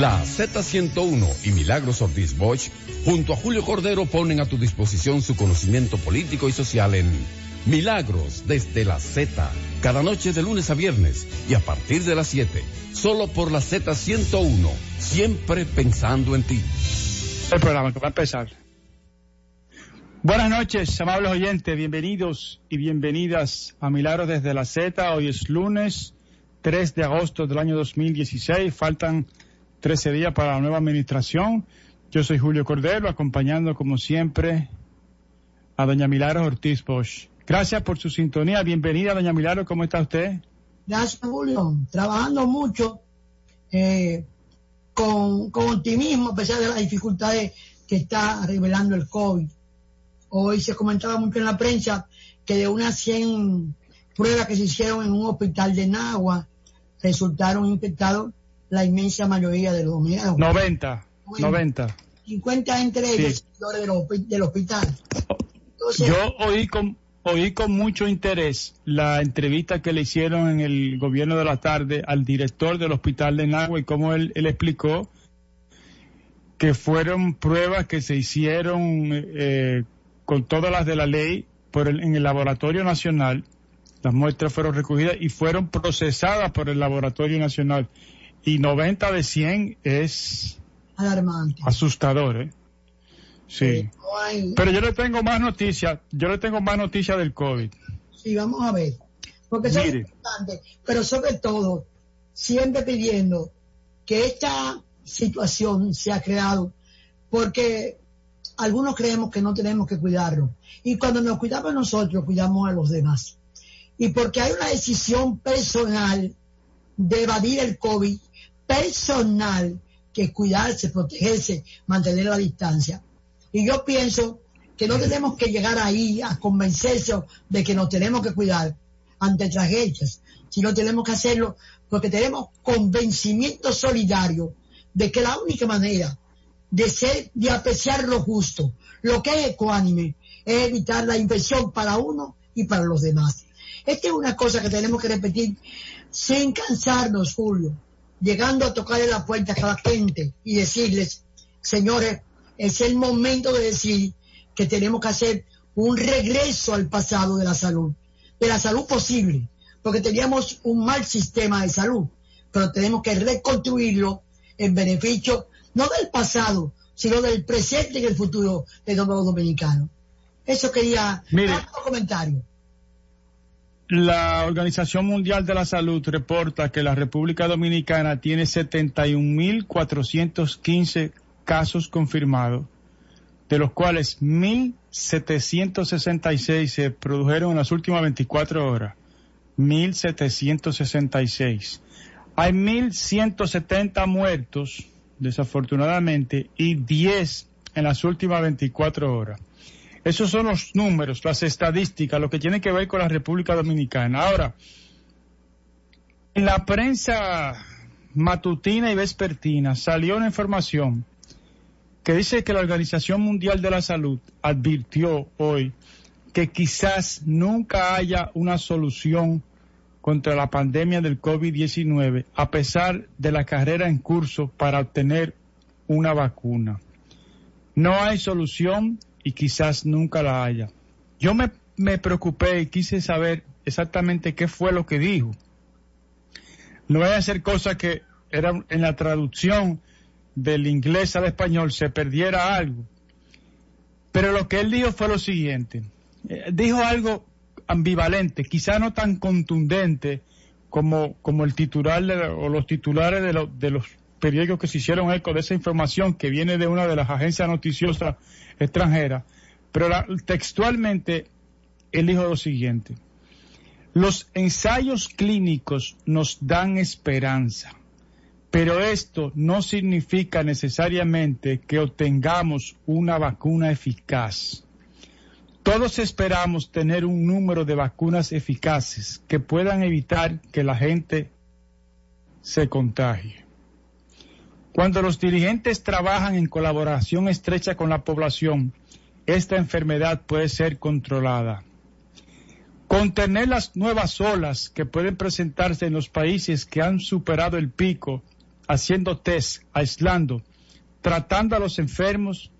La Z101 y Milagros Ortiz Bosch, junto a Julio Cordero, ponen a tu disposición su conocimiento político y social en Milagros desde la Z, cada noche de lunes a viernes y a partir de las 7, solo por la Z101, siempre pensando en ti. El programa que va a empezar. Buenas noches, amables oyentes, bienvenidos y bienvenidas a Milagros desde la Z. Hoy es lunes 3 de agosto del año 2016, faltan 13 días para la nueva administración. Yo soy Julio Cordero, acompañando como siempre a doña Milagros Ortiz Bosch. Gracias por su sintonía. Bienvenida, doña Milagro. ¿Cómo está usted? Gracias, Julio. Trabajando mucho, eh, con, con, optimismo, a pesar de las dificultades que está revelando el COVID. Hoy se comentaba mucho en la prensa que de unas 100 pruebas que se hicieron en un hospital de Nagua, resultaron infectados la inmensa mayoría de los dominicanos. 90, 90. 50 entre ellos del, del hospital. Yo oí con, oí con mucho interés la entrevista que le hicieron en el gobierno de la tarde al director del hospital de Nagua y cómo él, él explicó que fueron pruebas que se hicieron eh, con todas las de la ley por el, en el laboratorio nacional. Las muestras fueron recogidas y fueron procesadas por el laboratorio nacional. Y 90 de 100 es alarmante. Asustador, ¿eh? Sí. Pero yo le tengo más noticias, yo le tengo más noticias del COVID. Sí, vamos a ver. Porque eso es importante. Pero sobre todo, siempre pidiendo que esta situación se ha creado porque algunos creemos que no tenemos que cuidarlo. Y cuando nos cuidamos nosotros, cuidamos a los demás. Y porque hay una decisión personal de evadir el COVID, personal, que cuidarse, protegerse, mantener la distancia. Y yo pienso que no tenemos que llegar ahí a convencerse de que nos tenemos que cuidar ante tragedias, sino tenemos que hacerlo porque tenemos convencimiento solidario de que la única manera de ser, de apreciar lo justo, lo que es ecuánime, es evitar la infección para uno y para los demás. Esta es una cosa que tenemos que repetir sin cansarnos, Julio, llegando a tocarle la puerta a cada gente y decirles, señores, es el momento de decir que tenemos que hacer un regreso al pasado de la salud, de la salud posible, porque teníamos un mal sistema de salud, pero tenemos que reconstruirlo en beneficio no del pasado, sino del presente y el futuro de los dominicanos. Eso quería Mire, un comentario. La Organización Mundial de la Salud reporta que la República Dominicana tiene 71.415 casos confirmados, de los cuales 1.766 se produjeron en las últimas 24 horas. 1.766. Hay 1.170 muertos, desafortunadamente, y 10 en las últimas 24 horas. Esos son los números, las estadísticas, lo que tiene que ver con la República Dominicana. Ahora, en la prensa matutina y vespertina salió una información que dice que la Organización Mundial de la Salud advirtió hoy que quizás nunca haya una solución contra la pandemia del COVID-19 a pesar de la carrera en curso para obtener una vacuna. No hay solución y quizás nunca la haya. Yo me, me preocupé y quise saber exactamente qué fue lo que dijo. No vaya a ser cosa que era en la traducción del inglés al español se perdiera algo. Pero lo que él dijo fue lo siguiente. Eh, dijo algo ambivalente, quizá no tan contundente como, como el titular o los titulares de, de los periódicos que se hicieron eco de esa información que viene de una de las agencias noticiosas extranjeras, pero textualmente él dijo lo siguiente, los ensayos clínicos nos dan esperanza, pero esto no significa necesariamente que obtengamos una vacuna eficaz. Todos esperamos tener un número de vacunas eficaces que puedan evitar que la gente se contagie. Cuando los dirigentes trabajan en colaboración estrecha con la población, esta enfermedad puede ser controlada. Contener las nuevas olas que pueden presentarse en los países que han superado el pico haciendo test, aislando, tratando a los enfermos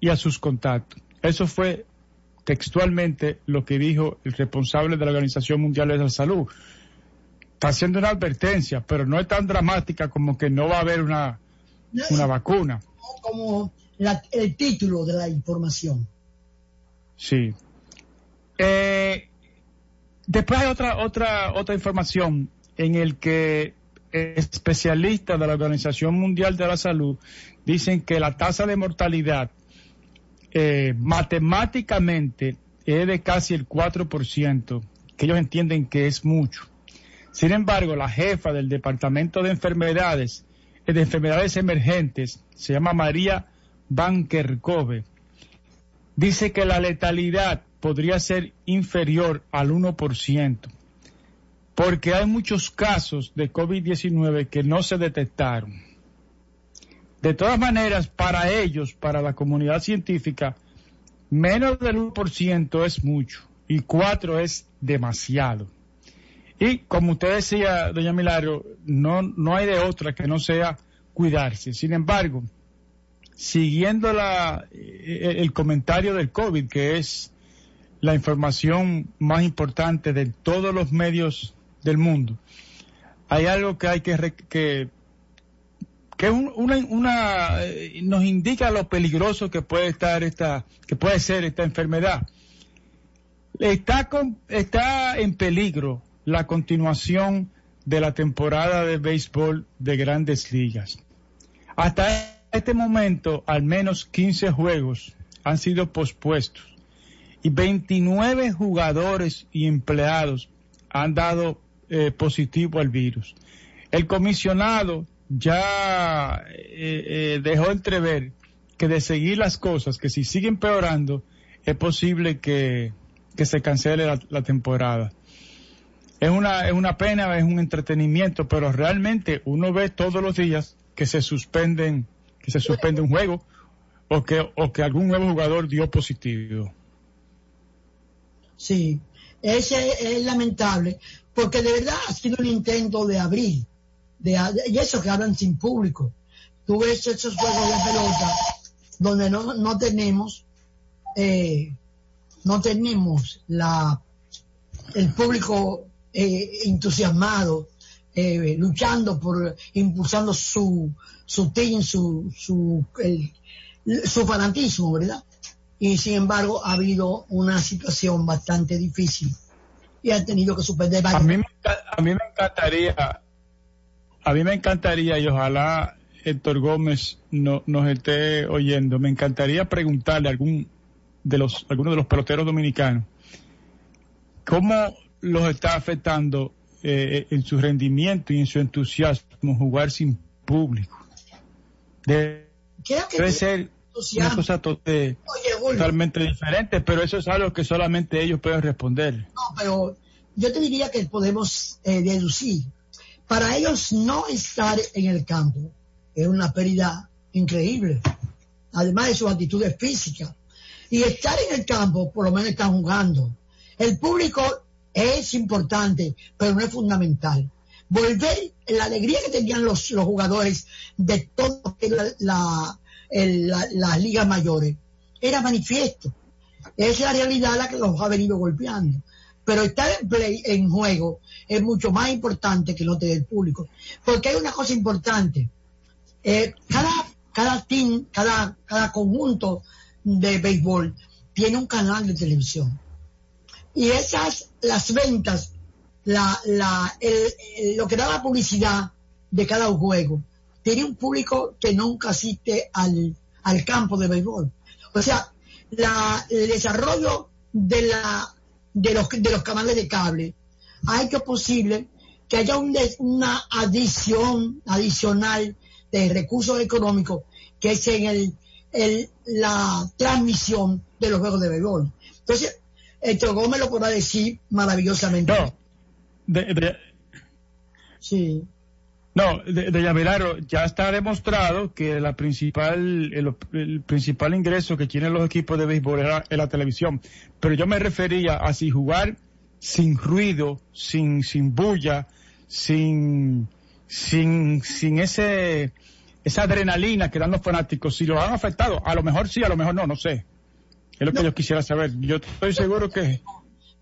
y a sus contactos. Eso fue textualmente lo que dijo el responsable de la Organización Mundial de la Salud. Está haciendo una advertencia, pero no es tan dramática como que no va a haber una, una vacuna. Como el título de la información. Sí. Eh, después hay otra, otra, otra información en el que especialistas de la Organización Mundial de la Salud dicen que la tasa de mortalidad eh, matemáticamente es de casi el 4%, que ellos entienden que es mucho. Sin embargo, la jefa del Departamento de Enfermedades, eh, de Enfermedades Emergentes, se llama María Van Kerkhove, dice que la letalidad podría ser inferior al 1%, porque hay muchos casos de COVID-19 que no se detectaron. De todas maneras, para ellos, para la comunidad científica, menos del 1% es mucho y 4 es demasiado. Y como usted decía, doña Milagro, no, no hay de otra que no sea cuidarse. Sin embargo, siguiendo la, eh, el comentario del COVID, que es la información más importante de todos los medios del mundo, hay algo que hay que, que que una, una, eh, nos indica lo peligroso que puede estar esta, que puede ser esta enfermedad. Está, está en peligro la continuación de la temporada de béisbol de grandes ligas. Hasta este momento, al menos 15 juegos han sido pospuestos y 29 jugadores y empleados han dado eh, positivo al virus. El comisionado ya eh, eh, dejó entrever que de seguir las cosas, que si siguen empeorando, es posible que, se cancele la, temporada. Es una, es una pena, es un entretenimiento, pero realmente uno ve todos los días que se suspenden, que se suspende un juego o que, o que algún nuevo jugador dio positivo. Sí, ese es lamentable, porque de verdad ha sido un intento de abrir y eso que hablan sin público. Tú ves esos juegos de pelota donde no, no tenemos, eh, no tenemos la, el público eh, entusiasmado, eh, luchando por, impulsando su, su team, su, su, su fanatismo, ¿verdad? Y sin embargo ha habido una situación bastante difícil y ha tenido que suspender A mí, a mí me encantaría a mí me encantaría, y ojalá Héctor Gómez no, nos esté oyendo, me encantaría preguntarle a algún de los, algunos de los peloteros dominicanos cómo los está afectando eh, en su rendimiento y en su entusiasmo jugar sin público. Debe, ser una cosa totalmente diferente, pero eso es algo que solamente ellos pueden responder. No, pero yo te diría que podemos eh, deducir para ellos no estar en el campo es una pérdida increíble, además de sus actitudes físicas. Y estar en el campo, por lo menos están jugando. El público es importante, pero no es fundamental. Volver la alegría que tenían los, jugadores de todas las ligas mayores era manifiesto. Es la realidad la que los ha venido golpeando. Pero estar en play, en juego, es mucho más importante que lo del público. Porque hay una cosa importante. Eh, cada, cada team, cada, cada conjunto de béisbol tiene un canal de televisión. Y esas, las ventas, la, la, lo que da la publicidad de cada juego, tiene un público que nunca asiste al, al campo de béisbol. O sea, la, el desarrollo de, la, de, los, de los canales de cable hay que posible que haya una adición adicional de recursos económicos que es en el, la transmisión de los juegos de béisbol. Entonces, Héctor Gómez lo podrá decir maravillosamente. No, de, sí. No, de, de ya está demostrado que la principal, el, principal ingreso que tienen los equipos de béisbol es la televisión. Pero yo me refería a si jugar sin ruido, sin, sin bulla, sin, sin, sin ese, esa adrenalina que dan los fanáticos, si lo han afectado, a lo mejor sí, a lo mejor no, no sé. Es lo que yo quisiera saber. Yo estoy seguro que...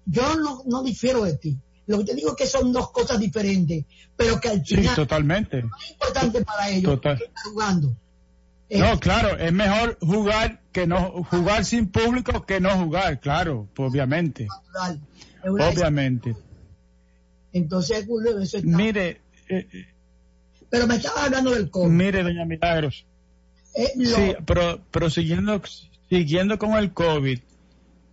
Yo no, no difiero de ti. Lo que te digo es que son dos cosas diferentes, pero que al final... Sí, totalmente. Es importante para ellos Total. jugando. No, claro, es mejor jugar que no jugar sin público que no jugar, claro, obviamente. Obviamente. Entonces, Julio, eso está. Mire, eh, pero me estaba hablando del COVID. Mire, doña Milagros. Eh, sí, pero, pero siguiendo, siguiendo con el COVID,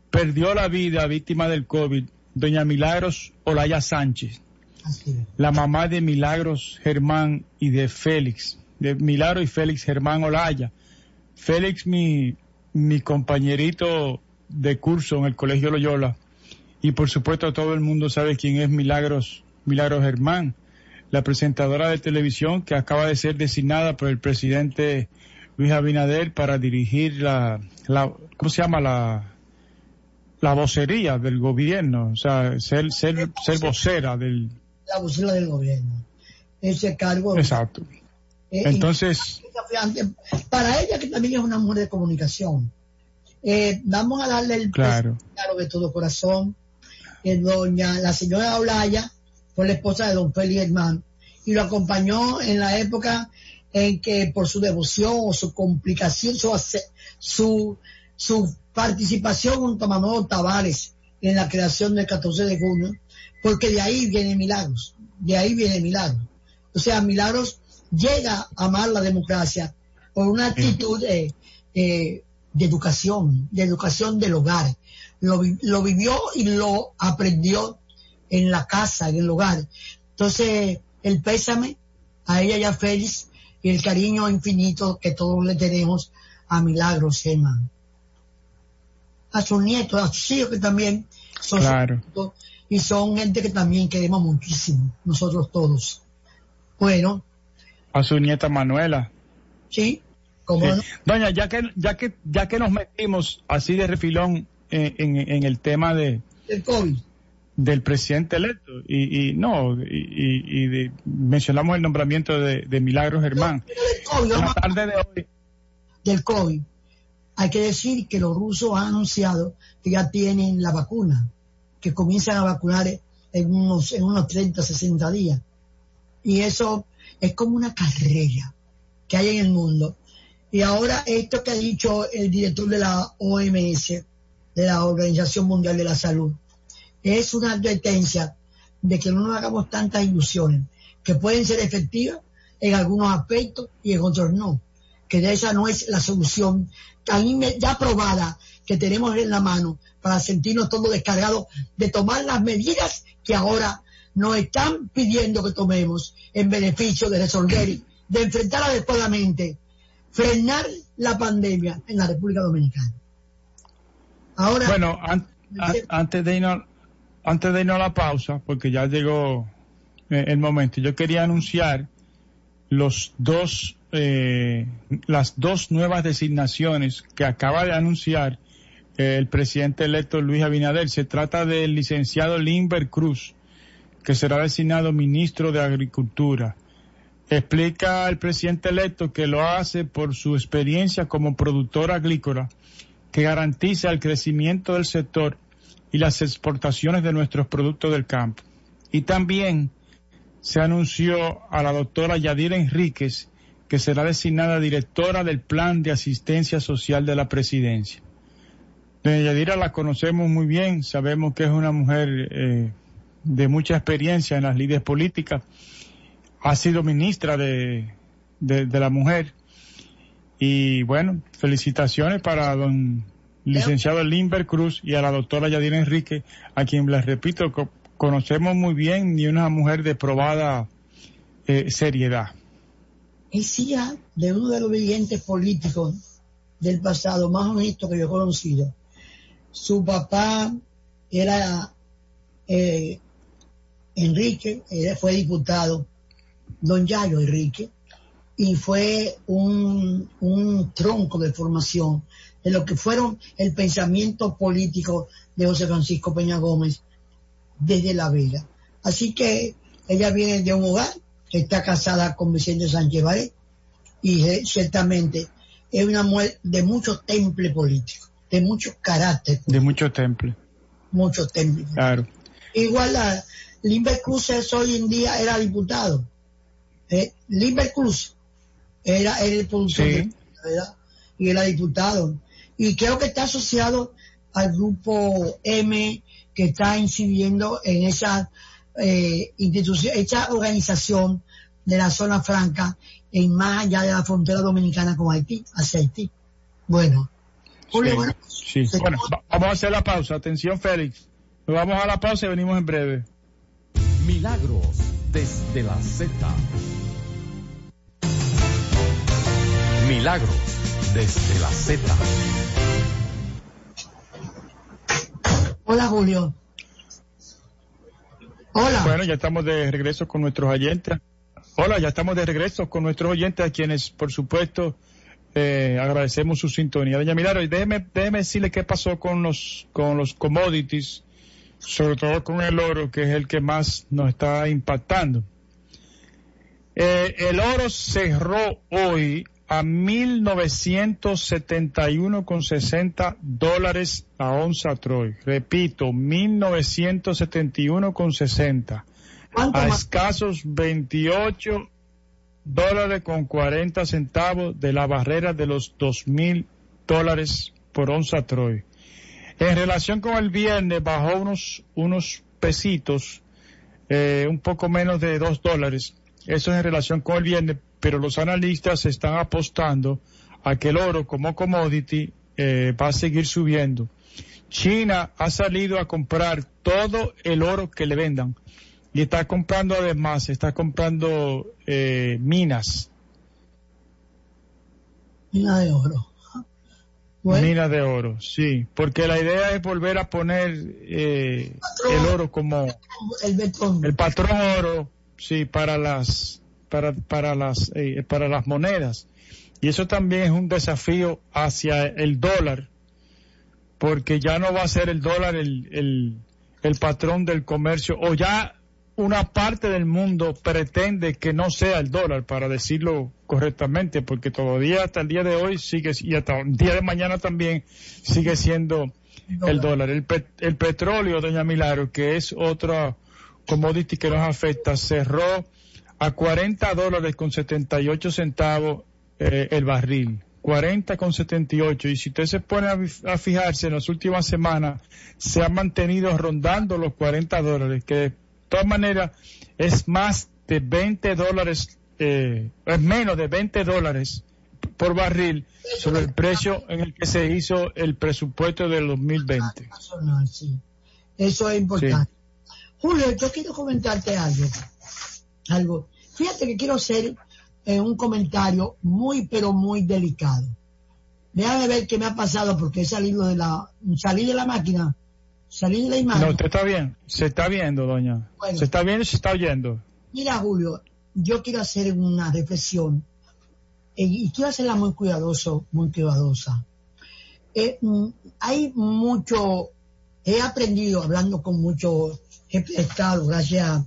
perdió la vida víctima del COVID doña Milagros Olaya Sánchez, la mamá de Milagros Germán y de Félix de Milagro y Félix Germán Olaya. Félix, mi, mi compañerito de curso en el Colegio Loyola. Y por supuesto todo el mundo sabe quién es Milagros, Milagros Germán, la presentadora de televisión que acaba de ser designada por el presidente Luis Abinader para dirigir la, la ¿cómo se llama? La, la vocería del gobierno, o sea, ser, ser, ser vocera del... La vocera del gobierno. Ese cargo... Exacto. Eh, Entonces. Para ella, que también es una mujer de comunicación, eh, vamos a darle el claro. claro de todo corazón. que doña, la señora Olaya fue la esposa de don Félix Hermán y lo acompañó en la época en que por su devoción o su complicación, su, su, su participación junto a Manuel Tavares en la creación del 14 de junio, porque de ahí viene Milagros, de ahí viene Milagros. O sea, Milagros llega a amar la democracia por una actitud de educación, de educación del hogar. Lo, vivió y lo aprendió en la casa, en el hogar. Entonces, el pésame a ella y a Félix y el cariño infinito que todos le tenemos a Milagros Germán. A sus nietos, a sus hijos que también son y son gente que también queremos muchísimo, nosotros todos. Bueno, a su nieta Manuela. Sí, como Doña, ya que, ya que, ya que nos metimos así de refilón en, el tema de del COVID. Del presidente electo. Y, y no, y, mencionamos el nombramiento de, Milagros Germán. del COVID, tarde de hoy. Del COVID. Hay que decir que los rusos han anunciado que ya tienen la vacuna, que comienzan a vacunar en unos, en unos 30, 60 días. Y eso es como una carrera que hay en el mundo. Y ahora esto que ha dicho el director de la OMS, de la Organización Mundial de la Salud, es una advertencia de que no nos hagamos tantas ilusiones, que pueden ser efectivas en algunos aspectos y en otros no, que esa no es la solución tan ya probada que tenemos en la mano para sentirnos todos descargados de tomar las medidas que ahora nos están pidiendo que tomemos en beneficio de resolver, de enfrentar adecuadamente, frenar la pandemia en la República Dominicana. Ahora, bueno, antes de irnos, antes de irnos a la pausa, porque ya llegó eh, el momento, yo quería anunciar los dos, eh, las dos nuevas designaciones que acaba de anunciar eh, el presidente electo Luis Abinader. Se trata del licenciado Limber Cruz, que será designado ministro de Agricultura. Explica el presidente electo que lo hace por su experiencia como productor agrícola, que garantiza el crecimiento del sector y las exportaciones de nuestros productos del campo. Y también se anunció a la doctora Yadira Enríquez, que será designada directora del Plan de Asistencia Social de la Presidencia. Doña Yadira la conocemos muy bien, sabemos que es una mujer eh, de mucha experiencia en las líderes políticas, ha sido ministra de, de, la mujer. Y bueno, felicitaciones para don licenciado Limber Cruz y a la doctora Yadira Enrique, a quien les repito, conocemos muy bien y una mujer de probada eh, seriedad. Es hija de uno de los dirigentes políticos del pasado más honesto que yo he conocido. Su papá era eh, Enrique, fue diputado, don Yayo Enrique, y fue un, tronco de formación de lo que fueron el pensamiento político de José Francisco Peña Gómez desde La Vega. Así que ella viene de un hogar está casada con Vicente Sánchez Varé y eh, ciertamente es una mujer de mucho temple político, de mucho carácter. De mucho temple. Mucho temple. Claro. Igual la Limber Cruz hoy en día era diputado. Eh, Limber Cruz era, el productor. Y era diputado. Y creo que está asociado al grupo M que está incidiendo en esa eh, institución, esa organización de la zona franca en más allá de la frontera dominicana con Haití, hacia Haití. Bueno, Julio, bueno, vamos a hacer la pausa. Atención, Félix. Nos vamos a la pausa y venimos en breve. Milagros desde la Z. Milagros desde la Z. Hola, Julio. Hola. Bueno, ya estamos de regreso con nuestros oyentes. Hola, ya estamos de regreso con nuestros oyentes, a quienes, por supuesto, eh, agradecemos su sintonía. Doña Milagro, y déjeme, déjeme decirle qué pasó con los, con los commodities, sobre todo con el oro, que es el que más nos está impactando. Eh, el oro cerró hoy a 1971,60 dólares a onza Troy. Repito, 1971,60. A escasos 28 dólares con 40 centavos de la barrera de los 2.000 dólares por onza Troy. En relación con el viernes bajó unos, unos pesitos, eh, un poco menos de 2 dólares. Eso es en relación con el viernes, pero los analistas están apostando a que el oro como commodity eh, va a seguir subiendo. China ha salido a comprar todo el oro que le vendan y está comprando además, está comprando eh, minas. Minas de oro. Minas de oro, sí, porque la idea es volver a poner eh, el oro como el, el patrón oro, sí, para las para, para, las, eh, para las monedas. Y eso también es un desafío hacia el dólar, porque ya no va a ser el dólar el, el, el patrón del comercio, o ya una parte del mundo pretende que no sea el dólar, para decirlo correctamente, porque todavía hasta el día de hoy sigue, y hasta el día de mañana también sigue siendo el dólar. El, el petróleo, doña Milagro, que es otra commodity que nos afecta, cerró a 40 dólares con 78 centavos eh, el barril. 40 con 78. Y si usted se pone a, fijarse en las últimas semanas, se ha mantenido rondando los 40 dólares, que de todas maneras es más de 20 dólares, eh, es menos de 20 dólares por barril sobre el precio en el que se hizo el presupuesto del 2020. Eso es importante. Julio, yo quiero comentarte algo algo. Fíjate que quiero hacer eh, un comentario muy, pero muy delicado. Déjame ver qué me ha pasado porque he salido de la, salí de la máquina, salí de la imagen. No, usted está bien, se está viendo, doña. se está viendo y se está oyendo. Mira, Julio, yo quiero hacer una reflexión eh, y quiero hacerla muy cuidadoso, muy cuidadosa. Eh, mm, hay mucho, he aprendido hablando con muchos estados, gracias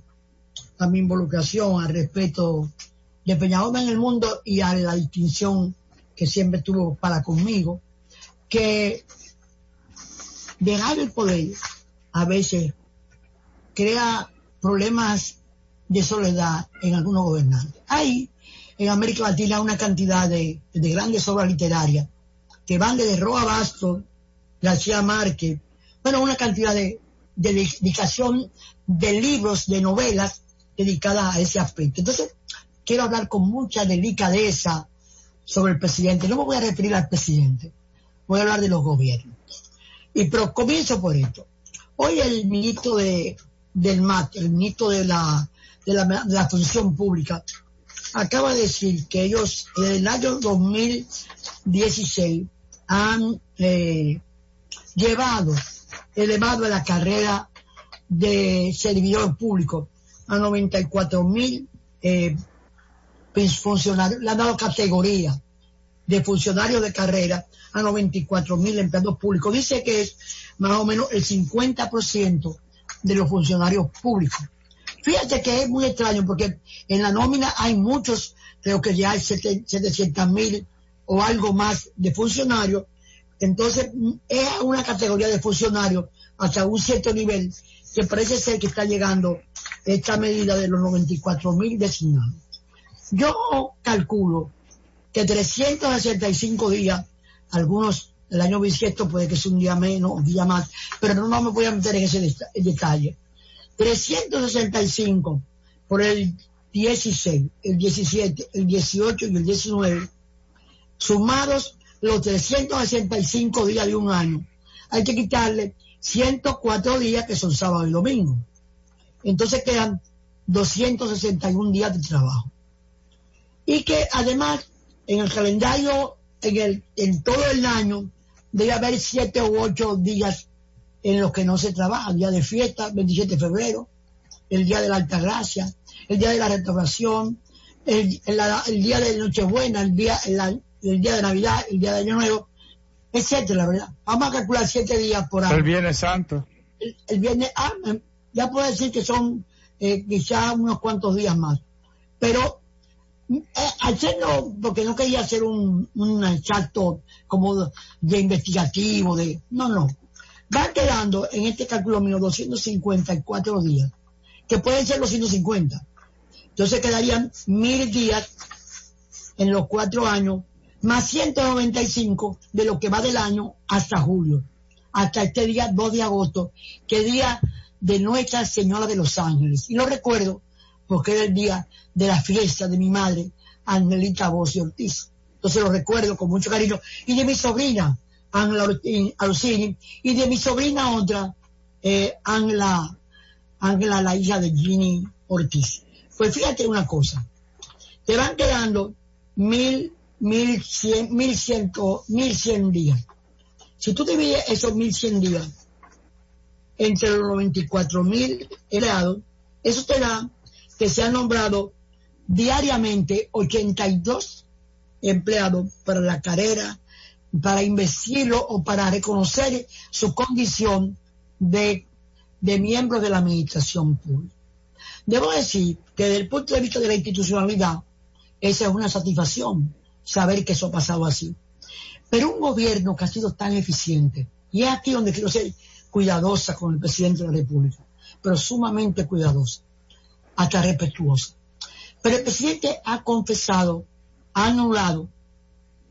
a mi involucración, al respeto de Peñarol en el mundo y a la distinción que siempre tuvo para conmigo, que dejar el poder a veces crea problemas de soledad en algunos gobernantes. Hay en América Latina una cantidad de, grandes obras literarias que van desde Roa Bastos, García Márquez, bueno, una cantidad de, de dedicación de libros, de novelas dedicada a ese aspecto. Entonces, quiero hablar con mucha delicadeza sobre el presidente. No me voy a referir al presidente, voy a hablar de los gobiernos. Y pero comienzo por esto. Hoy el ministro de, del MAT, el ministro de la, de la, de la Función Pública, acaba de decir que ellos en el año 2016 han eh, llevado, elevado a la carrera de servidor público a 94 mil eh, pues, funcionarios, le han dado categoría de funcionarios de carrera a 94 mil empleados públicos. Dice que es más o menos el 50% de los funcionarios públicos. Fíjate que es muy extraño porque en la nómina hay muchos, creo que ya hay 700 mil o algo más de funcionarios. Entonces es una categoría de funcionarios hasta un cierto nivel que parece ser que está llegando esta medida de los 94 mil designados. Yo calculo que 365 días, algunos el año bisiesto puede que sea un día menos, un día más, pero no, me voy a meter en ese detalle. 365 por el 16, el 17, el 18 y el 19, sumados los 365 días de un año, hay que quitarle 104 días que son sábado y domingo. Entonces quedan 261 días de trabajo. Y que además en el calendario, en, el, en todo el año, debe haber 7 u 8 días en los que no se trabaja. El día de fiesta, 27 de febrero, el día de la Alta Gracia, el día de la restauración, el, día de Nochebuena, el día, el, día de Navidad, el día de Año Nuevo, etcétera, ¿verdad? Vamos a calcular siete días por año. El Viernes Santo. El, Viernes, ah, ya puedo decir que son eh, quizás unos cuantos días más. Pero eh, hacerlo, porque no quería hacer un, un exacto como de, investigativo, de, no, no. Va quedando en este cálculo mío 254 días, que pueden ser los 150. Entonces quedarían mil días en los cuatro años más 195 de lo que va del año hasta julio, hasta este día 2 de agosto, que es día de Nuestra Señora de los Ángeles. Y lo recuerdo porque era el día de la fiesta de mi madre, Angelita Bossi Ortiz. Entonces lo recuerdo con mucho cariño. Y de mi sobrina, Ángela Alucini, y de mi sobrina otra, eh, Ángela, la hija de Ginny Ortiz. Pues fíjate una cosa, te van quedando mil mil cien, mil ciento, mil cien días. Si tú divides esos mil cien días entre los 94 mil empleados, eso te da que se han nombrado diariamente 82 empleados para la carrera, para investirlo o para reconocer su condición de, de miembro de la administración pública. Debo decir que desde el punto de vista de la institucionalidad, esa es una satisfacción, saber que eso ha pasado así. Pero un gobierno que ha sido tan eficiente, y es aquí donde quiero ser cuidadosa con el presidente de la República, pero sumamente cuidadosa, hasta respetuosa. Pero el presidente ha confesado, ha anulado,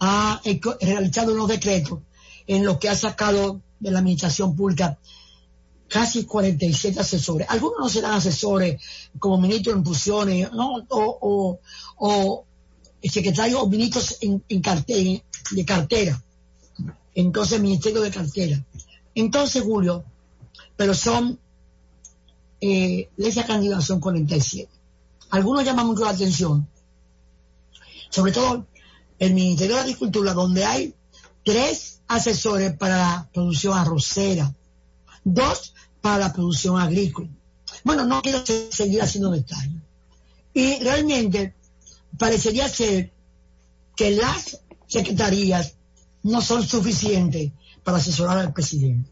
ha realizado unos decretos en los que ha sacado de la administración pública casi 47 asesores. Algunos no serán asesores como ministros en funciones, ¿no? o, o, secretario o ministros en, cartera, de cartera. Entonces, ministerio de cartera. Entonces, Julio, pero son, eh, esa cantidad son 47. Algunos llaman mucho la atención, sobre todo el Ministerio de Agricultura, donde hay tres asesores para la producción arrocera, dos para la producción agrícola. Bueno, no quiero seguir haciendo detalles. Y realmente parecería ser que las secretarías no son suficientes para asesorar al presidente.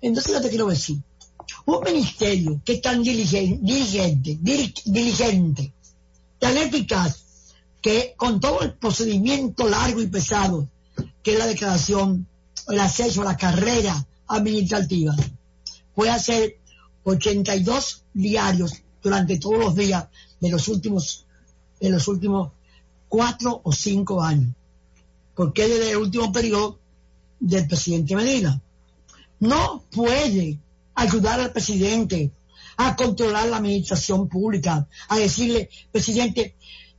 Entonces yo te quiero decir, un ministerio que es tan diligente, diligente, diligente, tan eficaz, que con todo el procedimiento largo y pesado, que es la declaración, el acceso a la carrera administrativa, puede hacer 82 diarios durante todos los días de los últimos en los últimos cuatro o cinco años, porque desde el último periodo del presidente Medina. No puede ayudar al presidente a controlar la administración pública, a decirle, presidente,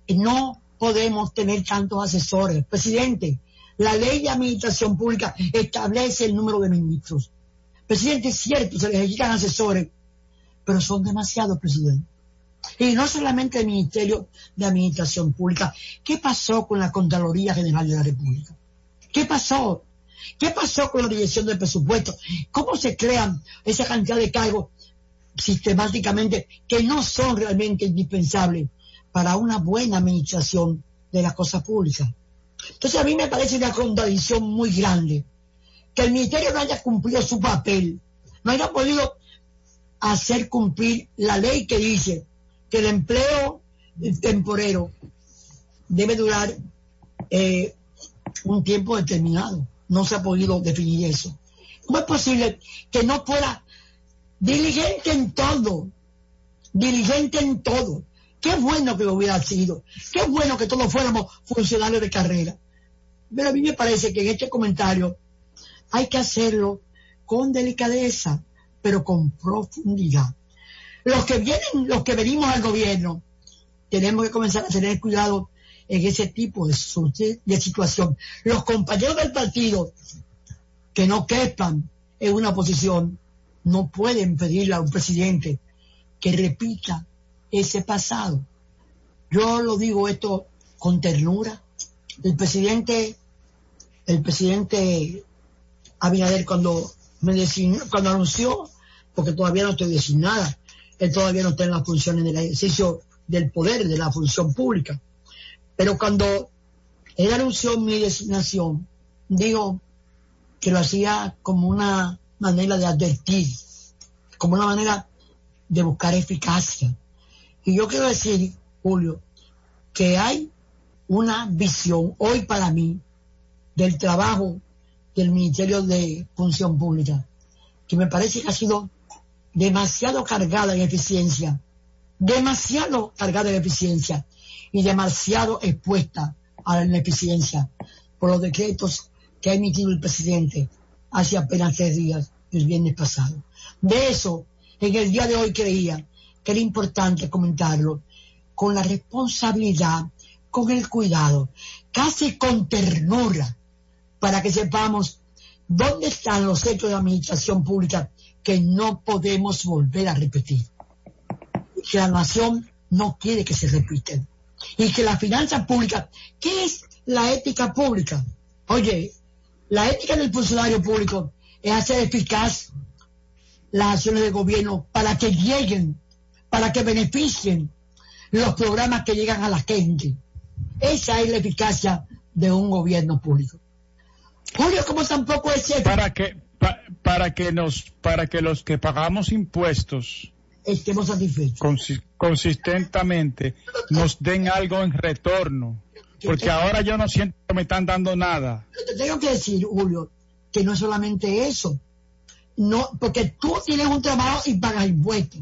no podemos tener tantos asesores. Presidente, la ley de administración pública establece el número de ministros. Presidente, es cierto, se necesitan asesores, pero son demasiados, presidente. Y no solamente el Ministerio de Administración Pública. ¿Qué pasó con la Contraloría General de la República? ¿Qué pasó? ¿Qué pasó con la dirección del presupuesto? ¿Cómo se crean esa cantidad de cargos sistemáticamente que no son realmente indispensables para una buena administración de las cosas públicas? Entonces a mí me parece una contradicción muy grande que el ministerio no haya cumplido su papel, no haya podido hacer cumplir la ley que dice que el empleo temporero debe durar eh, un tiempo determinado. No se ha podido definir eso. ¿Cómo es posible que no fuera diligente en todo? Diligente en todo. Qué bueno que lo hubiera sido. Qué bueno que todos fuéramos funcionarios de carrera. Pero a mí me parece que en este comentario hay que hacerlo con delicadeza, pero con profundidad. Los que vienen, los que venimos al gobierno, tenemos que comenzar a tener cuidado en ese tipo de, situación. Los compañeros del partido que no quepan en una posición no pueden pedirle a un presidente que repita ese pasado. Yo lo digo esto con ternura. El presidente, el presidente Abinader cuando me cuando anunció, porque todavía no estoy designada, él todavía no está en las funciones del ejercicio del poder, de la función pública. Pero cuando él anunció mi designación, digo que lo hacía como una manera de advertir, como una manera de buscar eficacia. Y yo quiero decir, Julio, que hay una visión hoy para mí del trabajo del Ministerio de Función Pública, que me parece que ha sido demasiado cargada en eficiencia, demasiado cargada en eficiencia y demasiado expuesta a la ineficiencia por los decretos que ha emitido el presidente hace apenas tres días, el viernes pasado. De eso, en el día de hoy creía que era importante comentarlo con la responsabilidad, con el cuidado, casi con ternura, para que sepamos dónde están los hechos de administración pública que no podemos volver a repetir. Que la nación no quiere que se repiten. Y que la finanza pública, ¿qué es la ética pública? Oye, la ética del funcionario público es hacer eficaz las acciones de gobierno para que lleguen, para que beneficien los programas que llegan a la gente. Esa es la eficacia de un gobierno público. Julio, como tampoco es cierto. Para para que nos, para que los que pagamos impuestos estemos satisfechos. consistentemente nos den algo en retorno. Porque ahora yo no siento que me están dando nada. Te tengo que decir, Julio, que no es solamente eso. No, porque tú tienes un trabajo y pagas impuestos.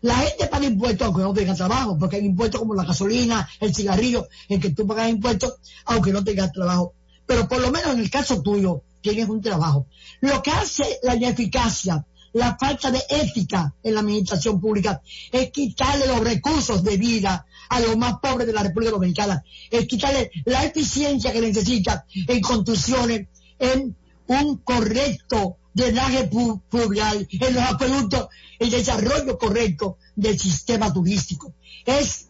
La gente paga impuestos aunque no tenga trabajo, porque hay impuestos como la gasolina, el cigarrillo, en que tú pagas impuestos aunque no tengas trabajo. Pero por lo menos en el caso tuyo, tienes un trabajo. Lo que hace la ineficacia, la falta de ética en la administración pública, es quitarle los recursos de vida a los más pobres de la República Dominicana, es quitarle la eficiencia que necesita en construcciones, en un correcto drenaje fluvial, en los acueductos, el desarrollo correcto del sistema turístico. Es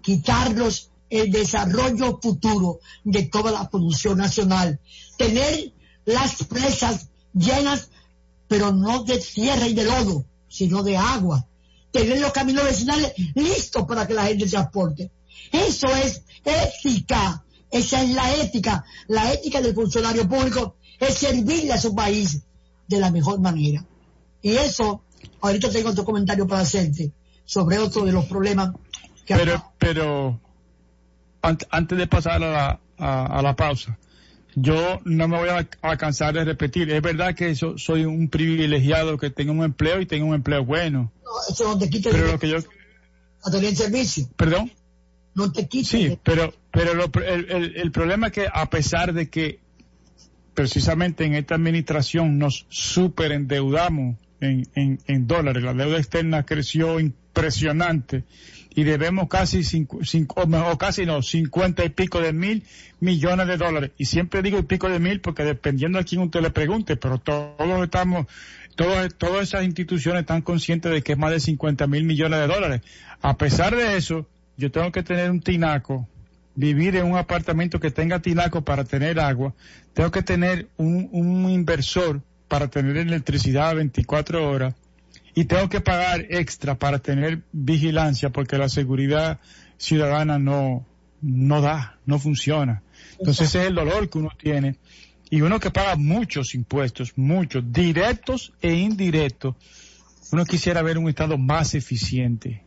quitarlos el desarrollo futuro de toda la producción nacional. Tener las presas llenas, pero no de tierra y de lodo, sino de agua. Tener los caminos vecinales listos para que la gente transporte. Eso es ética. Esa es la ética. La ética del funcionario público es servirle a su país de la mejor manera. Y eso, ahorita tengo otro comentario para hacerte sobre otro de los problemas que... Pero, pero antes de pasar a la, a, la pausa, yo no me voy a, cansar de repetir. Es verdad que soy un privilegiado que tengo un empleo y tengo un empleo bueno. No, eso no te quita pero lo que yo... a tener servicio. ¿Perdón? No te quita. Sí, pero, pero el, el, problema es que a pesar de que precisamente en esta administración nos super endeudamos en, en, en dólares, la deuda externa creció impresionante y debemos casi cinco, o casi no, cincuenta y pico de mil millones de dólares. Y siempre digo y pico de mil porque dependiendo a quién usted le pregunte, pero todos estamos, todos, todas esas instituciones están conscientes de que es más de 50 mil millones de dólares. A pesar de eso, yo tengo que tener un tinaco, vivir en un apartamento que tenga tinaco para tener agua, tengo que tener un, un inversor para tener electricidad 24 horas y tengo que pagar extra para tener vigilancia porque la seguridad ciudadana no, no da, no funciona. Entonces ese es el dolor que uno tiene. Y uno que paga muchos impuestos, muchos, directos e indirectos, uno quisiera ver un Estado más eficiente.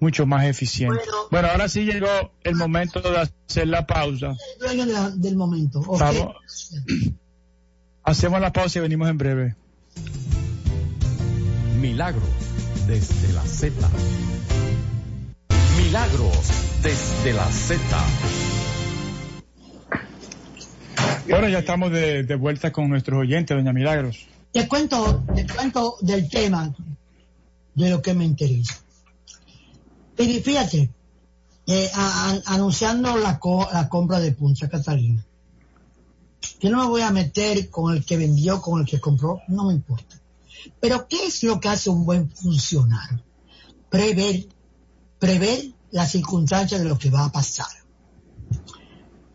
mucho más eficiente. Bueno, ahora sí llegó el momento de hacer la pausa. El del momento. Hacemos la pausa y venimos en breve. Milagros desde la Z. Milagros desde la Z. Bueno, ya estamos de, vuelta con nuestros oyentes, doña Milagros. Te cuento, te cuento del tema de lo que me interesa. Y fíjate, eh, anunciando la, la compra de Punta Catalina. Yo no me voy a meter con el que vendió, con el que compró, no me importa. Pero ¿qué es lo que hace un buen funcionario? Prever, prever las circunstancias de lo que va a pasar.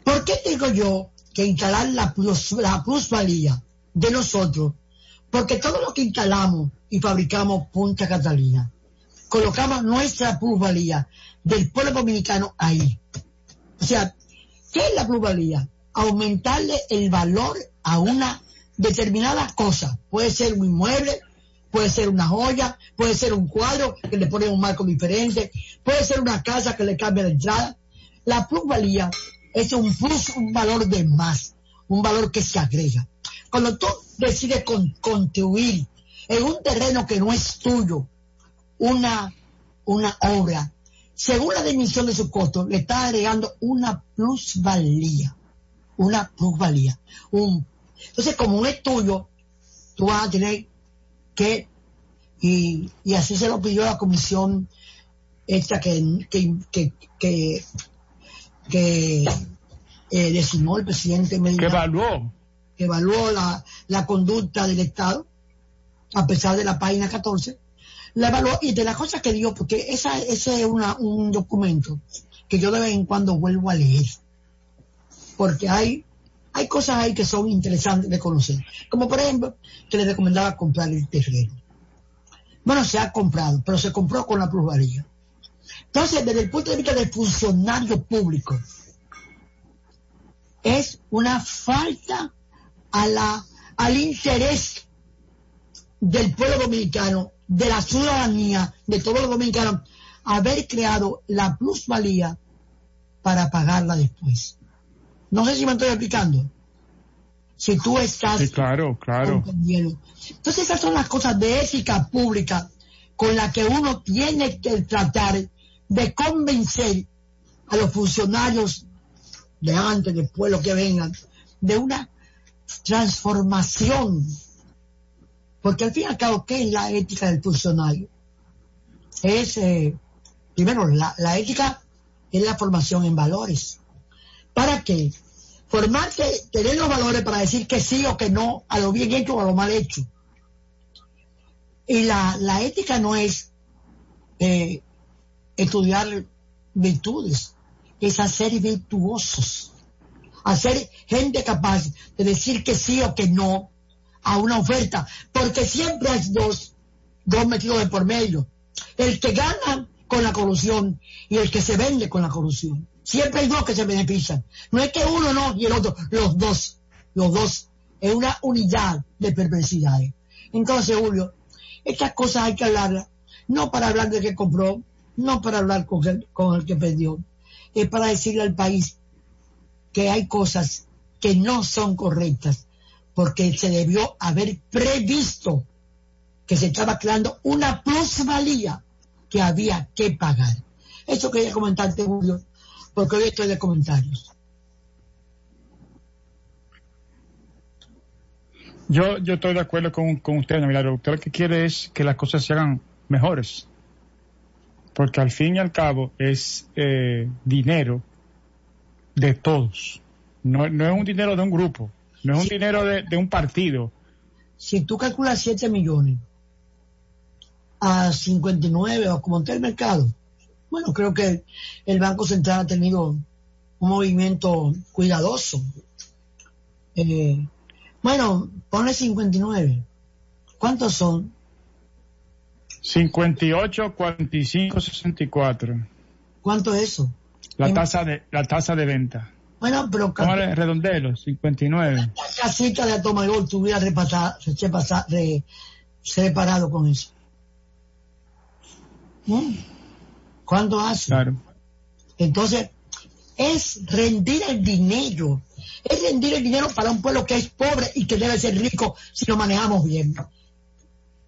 ¿Por qué digo yo que instalar la, la plusvalía de nosotros? Porque todo lo que instalamos y fabricamos Punta Catalina colocamos nuestra plusvalía del pueblo dominicano ahí. O sea, ¿qué es la plusvalía? Aumentarle el valor a una determinada cosa. Puede ser un inmueble, puede ser una joya, puede ser un cuadro que le pone un marco diferente, puede ser una casa que le cambia la entrada. La plusvalía es un plus, un valor de más, un valor que se agrega. Cuando tú decides construir en un terreno que no es tuyo, una, una obra, según la dimensión de su costo, le está agregando una plusvalía. Una plusvalía. Un, entonces, como no es tuyo, tú vas a tener que, y, así se lo pidió la comisión esta que, que, que, que, eh, designó el presidente Medina. Que evaluó. Que evaluó la, la conducta del Estado, a pesar de la página 14 la evaluó y de las cosas que dio, porque esa, ese es una, un documento que yo de vez en cuando vuelvo a leer, porque hay, hay cosas ahí que son interesantes de conocer, como por ejemplo que le recomendaba comprar el terreno. Bueno, se ha comprado, pero se compró con la plusvalía. Entonces, desde el punto de vista del funcionario público, es una falta a la, al interés del pueblo dominicano de la ciudadanía, de todos los dominicanos, haber creado la plusvalía para pagarla después. No sé si me estoy explicando. Si tú estás... Sí, claro, claro. Entonces esas son las cosas de ética pública con las que uno tiene que tratar de convencer a los funcionarios de antes, después, lo que vengan, de una transformación porque al fin y al cabo, ¿qué es la ética del funcionario? Es, eh, primero, la, ética es la formación en valores. ¿Para qué? Formarse, tener los valores para decir que sí o que no a lo bien hecho o a lo mal hecho. Y la, ética no es eh, estudiar virtudes, es hacer virtuosos, hacer gente capaz de decir que sí o que no a una oferta, porque siempre hay dos, dos metidos de por medio. El que gana con la corrupción y el que se vende con la corrupción. Siempre hay dos que se benefician. No es que uno no y el otro, los dos, los dos. Es una unidad de perversidades. Entonces, Julio, estas cosas hay que hablarlas, no para hablar de que compró, no para hablar con el, con el que perdió, es para decirle al país que hay cosas que no son correctas porque se debió haber previsto que se estaba creando una plusvalía que había que pagar. Eso quería comentarte, Julio, porque hoy estoy de comentarios. Yo, yo estoy de acuerdo con, con usted, Milagro. Usted lo que quiere es que las cosas se hagan mejores. Porque al fin y al cabo es eh, dinero de todos. No, no es un dinero de un grupo no es un dinero de, un partido. Si tú calculas 7 millones a 59 o como está el mercado, bueno, creo que el Banco Central ha tenido un movimiento cuidadoso. Eh, bueno, pone 59. ¿Cuántos son? 58, 45, 64. ¿Cuánto es eso? La tasa de la tasa de venta. Bueno, pero... Póngale redondelo, 59. La casita de Atomagol tuviera repasado, reparado con eso. ¿Cuándo hace? Claro. Entonces, es rendir el dinero. Es rendir el dinero para un pueblo que es pobre y que debe ser rico si lo manejamos bien.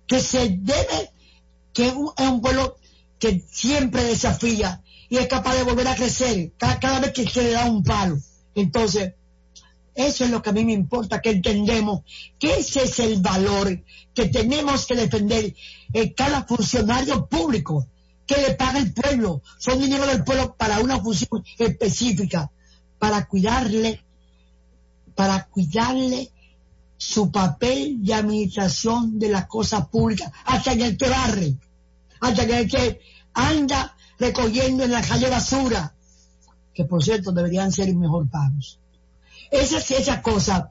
Que se debe, que es un pueblo que siempre desafía y es capaz de volver a crecer cada, vez que se le da un palo. Entonces, eso es lo que a mí me importa, que entendemos que ese es el valor que tenemos que defender en cada funcionario público que le paga el pueblo. Son dinero del pueblo para una función específica, para cuidarle, para cuidarle su papel de administración de las cosas públicas, hasta en el que barre, hasta en el que anda recogiendo en la calle basura, que por cierto deberían ser mejor pagos. Esas, esas cosas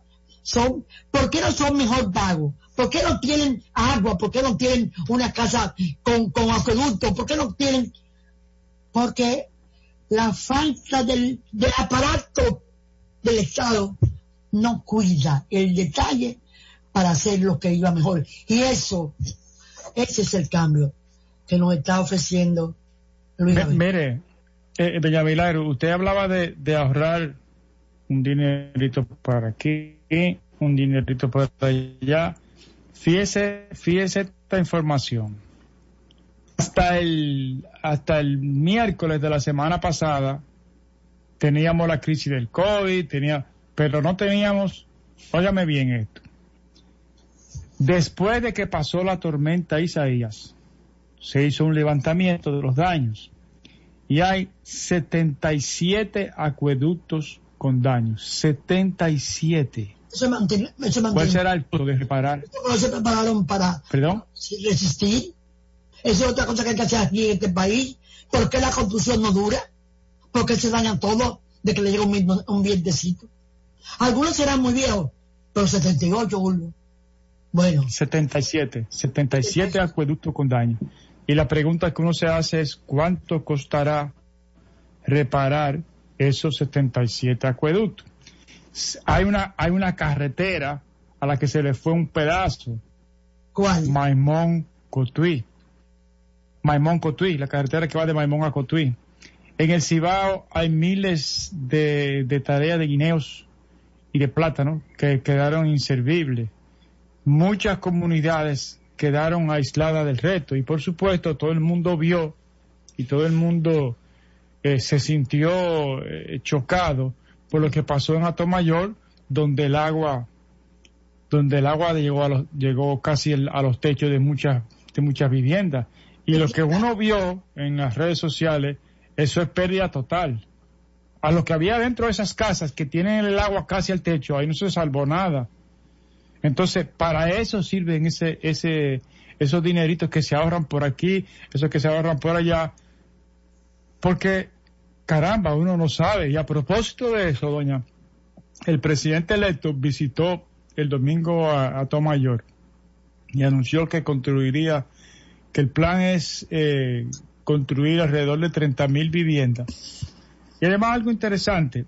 son, ¿por qué no son mejor pagos? ¿Por qué no tienen agua? ¿Por qué no tienen una casa con, con acueducto? ¿Por qué no tienen? Porque la falta del, del aparato del Estado no cuida el detalle para hacer lo que iba mejor. Y eso, ese es el cambio que nos está ofreciendo Luis Mire, eh, doña usted hablaba de, de, ahorrar un dinerito para aquí, un dinerito para allá. Fíjese, fíjese esta información. Hasta el, hasta el miércoles de la semana pasada teníamos la crisis del COVID, tenía, pero no teníamos, óyame bien esto. Después de que pasó la tormenta Isaías, se hizo un levantamiento de los daños y hay 77 acueductos con daños. 77. Eso mantiene, eso ¿Cuál será el punto de reparar? No se prepararon para ¿Perdón? resistir. Esa es otra cosa que hay que hacer aquí en este país. ¿Por qué la construcción no dura? ¿Por qué se daña todo de que le llega un, un vientecito? Algunos serán muy viejos, pero 78, Bueno. 77. 77 acueductos con daño. Y la pregunta que uno se hace es cuánto costará reparar esos 77 acueductos. Hay una, hay una carretera a la que se le fue un pedazo. ¿Cuál? Maimón Cotuí. Maimón Cotuí, la carretera que va de Maimón a Cotuí. En el Cibao hay miles de, de tareas de guineos y de plátano que quedaron inservibles. Muchas comunidades quedaron aisladas del reto y por supuesto todo el mundo vio y todo el mundo eh, se sintió eh, chocado por lo que pasó en Atomayor donde el agua donde el agua llegó a los, llegó casi a los techos de muchas de muchas viviendas. Y lo que uno vio en las redes sociales eso es pérdida total. A lo que había dentro de esas casas que tienen el agua casi al techo ahí no se salvó nada. Entonces, para eso sirven ese, ese, esos dineritos que se ahorran por aquí, esos que se ahorran por allá, porque, caramba, uno no sabe. Y a propósito de eso, doña, el presidente electo visitó el domingo a, a Tomayor y anunció que construiría, que el plan es eh, construir alrededor de 30 mil viviendas. Y además algo interesante,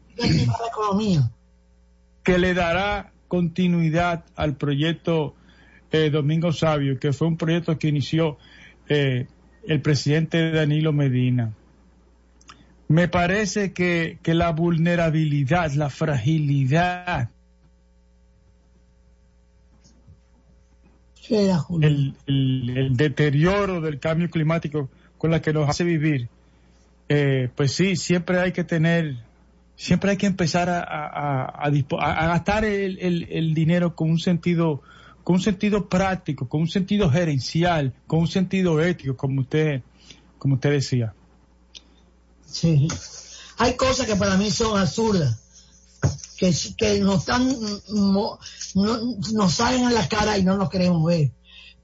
que le dará continuidad al proyecto eh, Domingo Sabio, que fue un proyecto que inició eh, el presidente Danilo Medina. Me parece que, la vulnerabilidad, la fragilidad, el, el, deterioro del cambio climático con la que nos hace vivir, eh, pues sí, siempre hay que tener siempre hay que empezar a, a, a, gastar el, el, dinero con un sentido con un sentido práctico, con un sentido gerencial, con un sentido ético, como usted, como usted decía. Sí. Hay cosas que para mí son absurdas, que, que nos, están, no, nos salen a la cara y no nos queremos ver.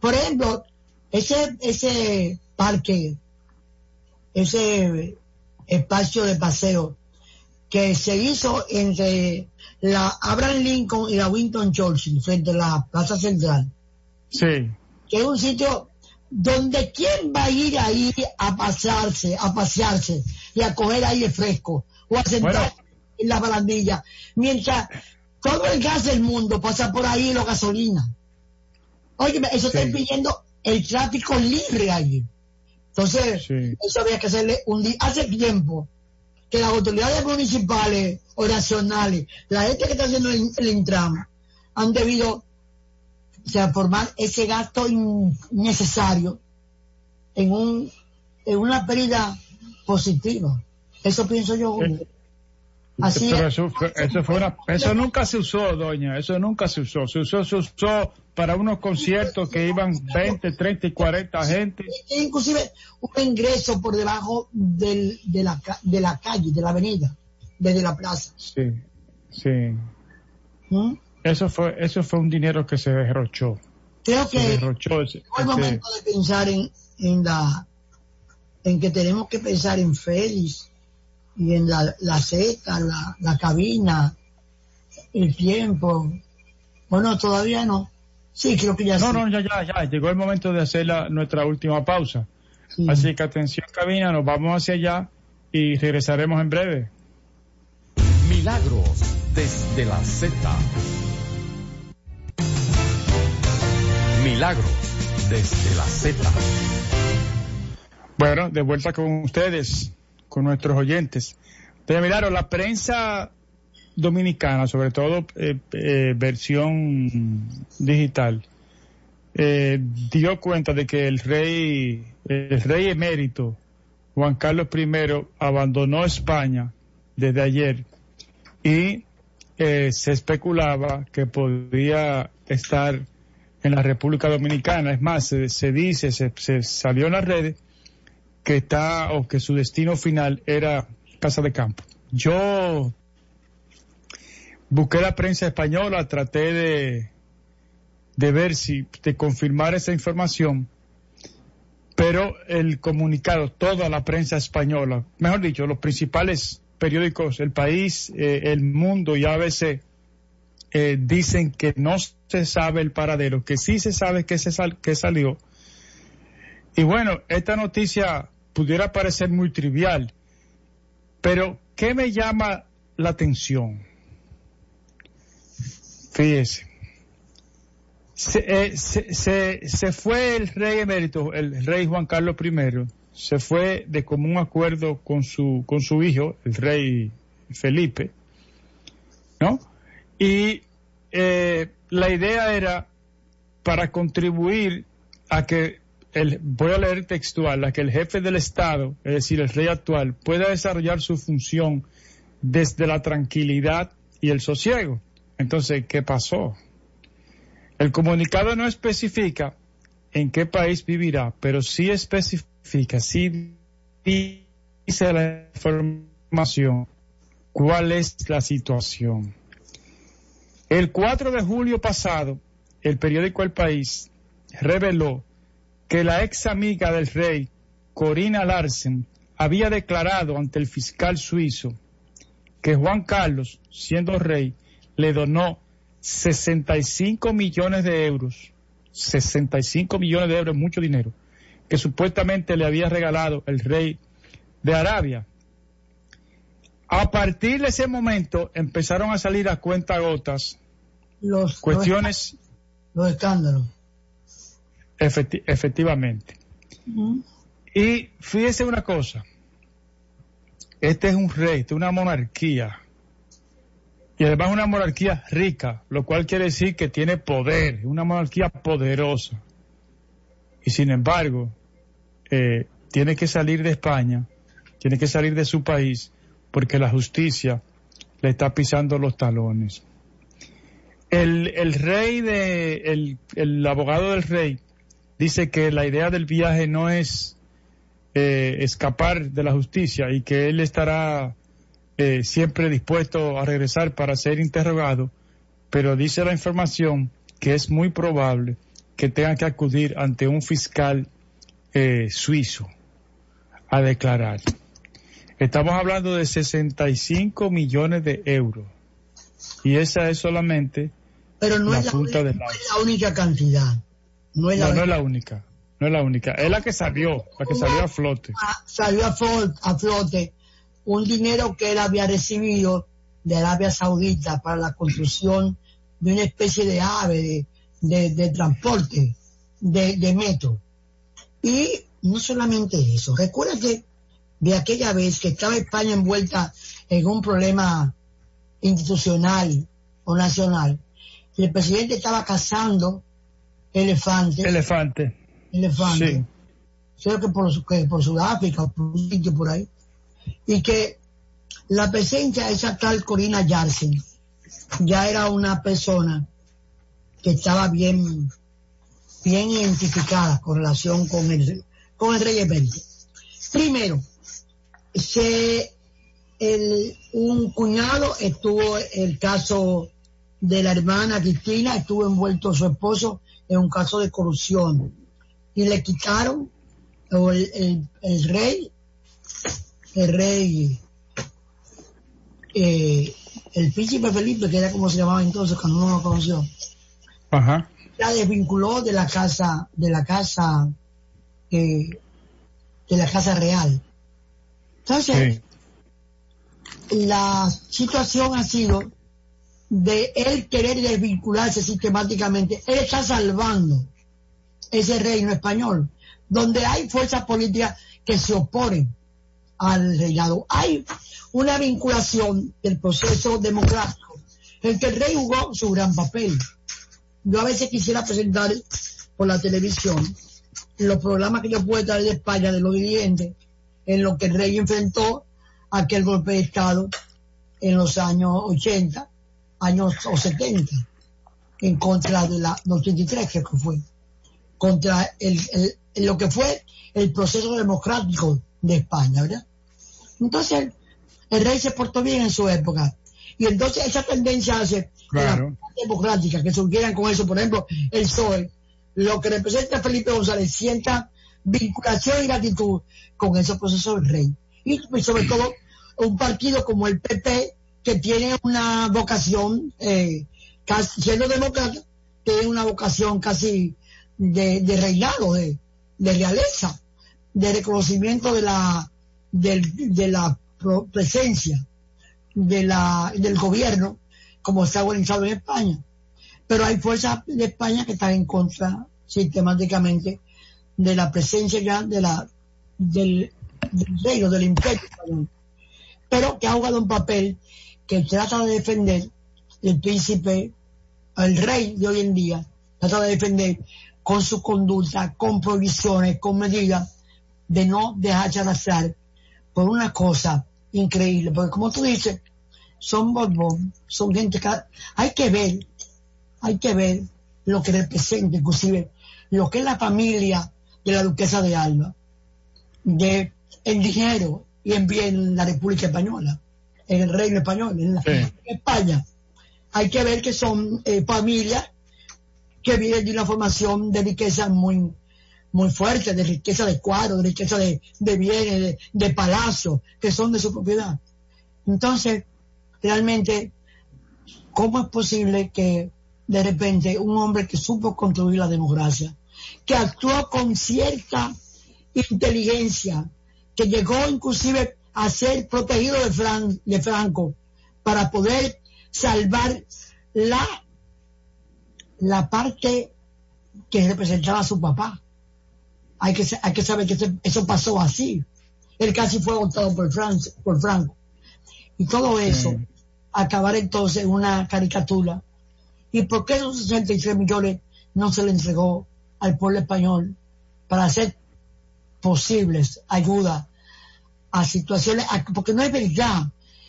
Por ejemplo, ese, ese parque, ese espacio de paseo que se hizo entre la Abraham Lincoln y la Winton Churchill, frente a la Plaza Central. Sí. Que es un sitio donde quién va a ir ahí a pasarse, a pasearse y a coger aire fresco o a sentarse en la barandilla, mientras todo el gas del mundo pasa por ahí la gasolina. Oye, eso está pidiendo el tráfico libre ahí. Entonces, eso había que hacerle un día, hace tiempo que las autoridades municipales o nacionales, la gente que está haciendo el, Intram, han debido formar ese gasto innecesario en un en una pérdida positiva. Eso pienso yo. Así eso, fue una, eso nunca se usó, doña, eso nunca se usó. Se usó, se usó para unos conciertos que iban 20, 30 y 40 gente. Inclusive un ingreso por debajo del, de, la, de la calle, de la avenida, desde la plaza. Sí, sí. ¿Mm? Eso fue, eso fue un dinero que se derrochó. Creo que es el momento de pensar en, en la en que tenemos que pensar en Félix y en la, la seca, la, la cabina, el tiempo. Bueno, todavía no. Sí, creo que ya No, no, ya, ya, ya. Llegó el momento de hacer la, nuestra última pausa. Así que atención, cabina, nos vamos hacia allá y regresaremos en breve. Milagros desde la Z. Milagros desde la Z. Bueno, de vuelta con ustedes, con nuestros oyentes. Pero miraron, la prensa dominicana, sobre todo eh, eh, versión digital, eh, dio cuenta de que el rey, el rey emérito Juan Carlos I abandonó España desde ayer y se especulaba que podía estar en la República Dominicana. Es más, se, dice, se, salió en las redes que está o que su destino final era Casa de Campo. Yo busqué la prensa española, traté de, de ver si, de confirmar esa información, pero el comunicado, toda la prensa española, mejor dicho, los principales periódicos, El País, eh, El Mundo y ABC, eh, dicen que no se sabe el paradero, que sí se sabe que, se que salió. Y bueno, esta noticia pudiera parecer muy trivial, pero ¿qué me llama la atención? Fíjese, se, eh, fue el rey emérito, el rey Juan Carlos I, se fue de común acuerdo con su, con su hijo, el rey Felipe, ¿no? Y eh, la idea era para contribuir a que voy a leer textual, a que el jefe del Estado, es decir, el rey actual, pueda desarrollar su función desde la tranquilidad y el sosiego. Entonces, ¿qué pasó? El comunicado no especifica en qué país vivirá, pero sí especifica, sí dice la información cuál es la situación. El 4 de julio pasado, el periódico El País reveló que la ex amiga del rey, Corina Larsen, había declarado ante el fiscal suizo que Juan Carlos, siendo rey, le donó 65 millones de euros, 65 millones de euros, mucho dinero, que supuestamente le había regalado el rey de Arabia. A partir de ese momento empezaron a salir a cuenta gotas los, cuestiones. Los escándalos efectivamente. Y fíjese una cosa, este es un rey, este es una monarquía, y además una monarquía rica, lo cual quiere decir que tiene poder, una monarquía poderosa. Y sin embargo, eh, tiene que salir de España, tiene que salir de su país, porque la justicia le está pisando los talones. El, el rey de, el, el abogado del rey dice que la idea del viaje no es eh, escapar de la justicia y que él estará eh, siempre dispuesto a regresar para ser interrogado, pero dice la información que es muy probable que tenga que acudir ante un fiscal eh, suizo a declarar. Estamos hablando de 65 millones de euros y esa es solamente pero no es la, la única cantidad. No es la, única. No es la única. Es la que salió, la que salió a flote. Salió a, flote un dinero que él había recibido de Arabia Saudita para la construcción de una especie de ave de, transporte, de, metro. Y no solamente eso, recuérdate de aquella vez que estaba España envuelta en un problema institucional o nacional. El presidente estaba cazando elefantes. Elefante. Elefante. Creo que por, que por Sudáfrica o por un sitio por ahí. Y que la presencia de esa tal Corina Yarsen ya era una persona que estaba bien, bien identificada con relación con el, con el rey emérito. Primero, se, el, un cuñado estuvo el caso de la hermana Cristina, estuvo envuelto su esposo en un caso de corrupción y le quitaron el, el, rey, el rey, eh, el príncipe Felipe, que era como se llamaba entonces cuando uno lo conoció, Ajá. la desvinculó de la casa, de la casa, eh, de la casa real. Entonces, la situación ha sido de él querer desvincularse sistemáticamente. Él está salvando ese reino español, donde hay fuerzas políticas que se oponen al reinado. Hay una vinculación del proceso democrático en que el rey jugó su gran papel. Yo a veces quisiera presentar por la televisión los programas que yo puedo traer de España de los dirigentes en lo que el rey enfrentó aquel golpe de Estado en los años 80, años o 70, en contra de la 83 que fue, contra el, lo que fue el proceso democrático de España, ¿verdad? Entonces, el rey se portó bien en su época. Y entonces esa tendencia hace claro. democrática que surgieran con eso, por ejemplo, el PSOE, lo que representa Felipe González, sienta vinculación y gratitud con ese proceso del rey. Y sobre todo un partido como el PP, que tiene una vocación, eh, casi, siendo demócrata, tiene una vocación casi de, reinado, de, realeza, de reconocimiento de la, de la presencia de la, del gobierno, como está organizado en España. Pero hay fuerzas de España que están en contra sistemáticamente de la presencia ya de la, del, reino, del imperio pero que ha jugado un papel que trata de defender el príncipe, el rey de hoy en día, trata de defender con su conducta, con provisiones, con medidas, de no dejarse arrastrar por una cosa increíble, porque como tú dices, son borbón, son gente que hay que ver, hay que ver lo que representa, inclusive lo que es la familia de la duquesa de Alba, de en dinero, y en, en la República Española, en el Reino Español, en, España. Hay que ver que son eh, familias que vienen de una formación de riqueza muy muy fuerte, de riqueza de cuadros, de riqueza de, bienes, de, de palacios, que son de su propiedad. Entonces, realmente, ¿cómo es posible que de repente un hombre que supo construir la democracia, que actuó con cierta inteligencia, que llegó inclusive a ser protegido de, de Franco para poder salvar la, la parte que representaba a su papá. Hay que, hay que saber que eso pasó así. Él casi fue votado por, por Franco. Y todo eso, acabar entonces en una caricatura. ¿Y por qué esos 63 millones no se le entregó al pueblo español para hacer posibles ayuda a situaciones, porque no es verdad.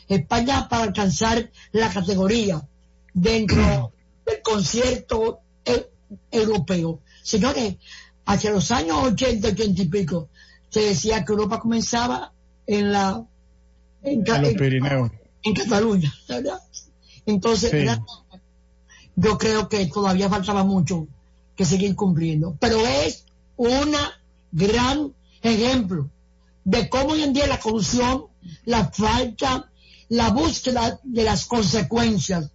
España para alcanzar la categoría dentro del concierto e, europeo. Señores, hacia los años 80, 80 y pico, se decía que Europa comenzaba en la en, en, Cataluña, ¿verdad? Entonces, yo creo que todavía faltaba mucho que seguir cumpliendo, pero es una gran ejemplo de cómo hoy en día la corrupción, la falta, la búsqueda de las consecuencias,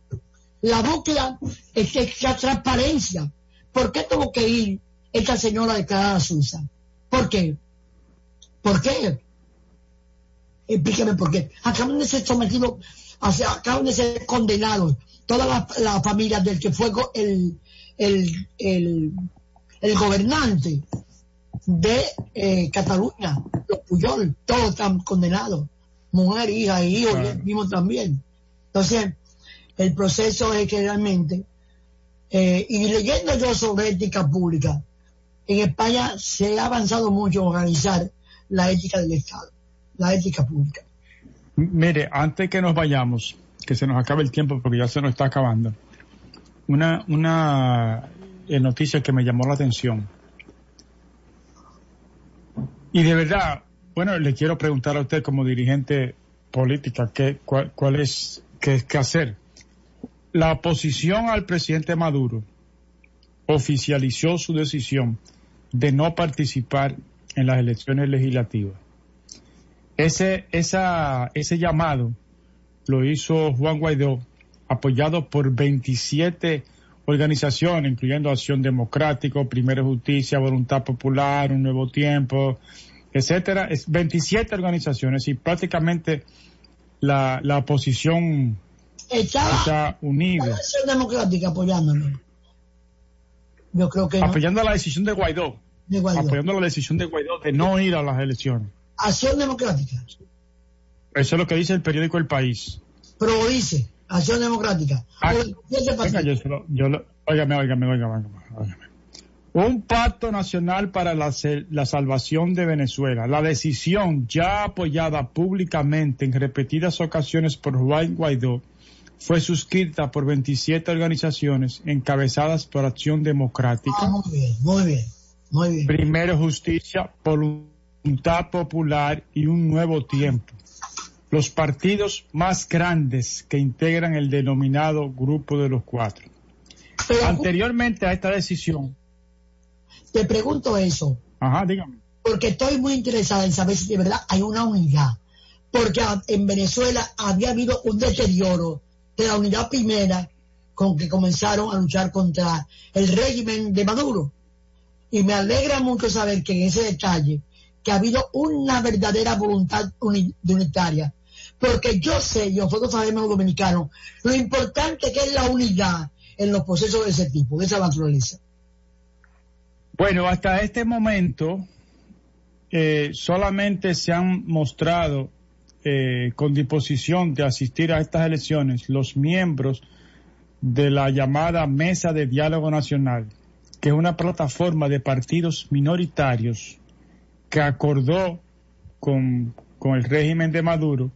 la búsqueda de la transparencia. ¿Por qué tuvo que ir esta señora declarada Suiza? ¿Por qué? ¿Por qué? Explíqueme por qué. Acaban de ser sometidos, acaban de ser condenados toda la, familia del que fue el, el, el gobernante de eh, Cataluña, los Puyol, todos están condenados, mujer, hija, hijo, mismo también. Entonces, el proceso es que realmente, eh, y leyendo yo sobre ética pública, en España se ha avanzado mucho en organizar la ética del Estado, la ética pública. Mire, antes que nos vayamos, que se nos acabe el tiempo porque ya se nos está acabando, una, una eh, noticia que me llamó la atención. Y de verdad, bueno, le quiero preguntar a usted como dirigente política, ¿qué, cuál, cuál es, qué, qué hacer? La oposición al presidente Maduro oficializó su decisión de no participar en las elecciones legislativas. Ese, esa, ese llamado lo hizo Juan Guaidó, apoyado por 27 organizaciones, incluyendo Acción Democrático, Primera Justicia, Voluntad Popular, Un Nuevo Tiempo, etcétera. Es 27 organizaciones y prácticamente la, la oposición está unida. Acción Democrática apoyándolo. Yo creo que. Apoyando la decisión de Guaidó. de Guaidó. Apoyando la decisión de Guaidó de no ir a las elecciones. Acción Democrática. Eso es lo que dice el periódico El País. Pero dice. Acción Democrática. Un pacto nacional para la, la, salvación de Venezuela. La decisión ya apoyada públicamente en repetidas ocasiones por Juan Guaidó fue suscrita por 27 organizaciones encabezadas por Acción Democrática. Ah, muy bien, muy bien, muy bien. Primero Justicia, Voluntad Popular y Un Nuevo Tiempo los partidos más grandes que integran el denominado Grupo de los Cuatro. Anteriormente a esta decisión. Te pregunto eso. Ajá, dígame. Porque estoy muy interesada en saber si de verdad hay una unidad. Porque en Venezuela había habido un deterioro de la unidad primera con que comenzaron a luchar contra el régimen de Maduro. Y me alegra mucho saber que en ese detalle, que ha habido una verdadera voluntad unitaria porque yo sé, y nosotros sabemos dominicanos, lo importante que es la unidad en los procesos de ese tipo, de esa naturaleza. Bueno, hasta este momento eh, solamente se han mostrado eh, con disposición de asistir a estas elecciones los miembros de la llamada Mesa de Diálogo Nacional, que es una plataforma de partidos minoritarios que acordó con, con el régimen de Maduro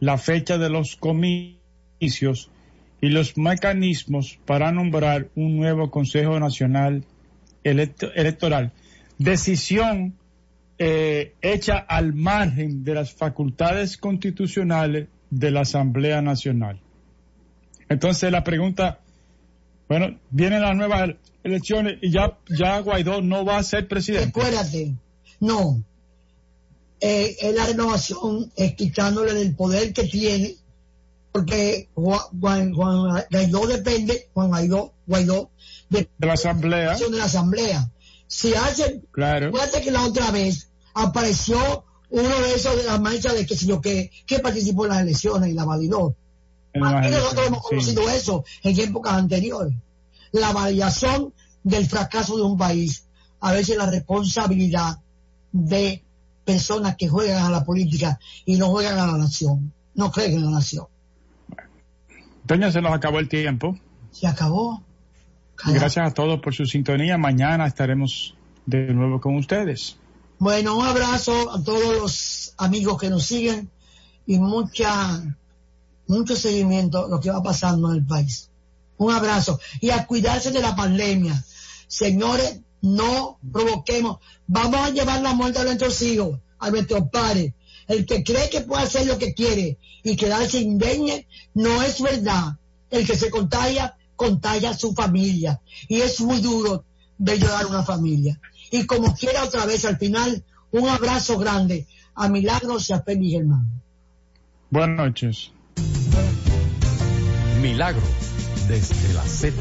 la fecha de los comicios y los mecanismos para nombrar un nuevo Consejo Nacional Electoral. Decisión eh, hecha al margen de las facultades constitucionales de la Asamblea Nacional. Entonces la pregunta, bueno, vienen las nuevas elecciones y ya, ya Guaidó no va a ser presidente. Recuérdate, no, eh, es la renovación, es quitándole del poder que tiene, porque Juan, Guaidó depende, Juan Guaidó, Guaidó de, la asamblea. De la asamblea. Si hacen, claro. fíjate que la otra vez apareció uno de esos de las manchas de que si yo que, que participó en las elecciones y la validó. Aquí nosotros hemos conocido eso en épocas anteriores. La validación del fracaso de un país, a veces la responsabilidad de personas que juegan a la política y no juegan a la nación, no creen en la nación. Doña, se nos acabó el tiempo. Se acabó. Gracias a todos por su sintonía. Mañana estaremos de nuevo con ustedes. Bueno, un abrazo a todos los amigos que nos siguen y mucha, mucho seguimiento lo que va pasando en el país. Un abrazo y a cuidarse de la pandemia. Señores, no provoquemos. Vamos a llevar la muerte a nuestros hijos, a nuestros padres. El que cree que puede hacer lo que quiere y quedarse indeñe, no es verdad. El que se contagia, contagia a su familia. Y es muy duro ver llorar una familia. Y como quiera otra vez al final, un abrazo grande a Milagros y a Penny Germán. Buenas noches. Milagros desde la Z.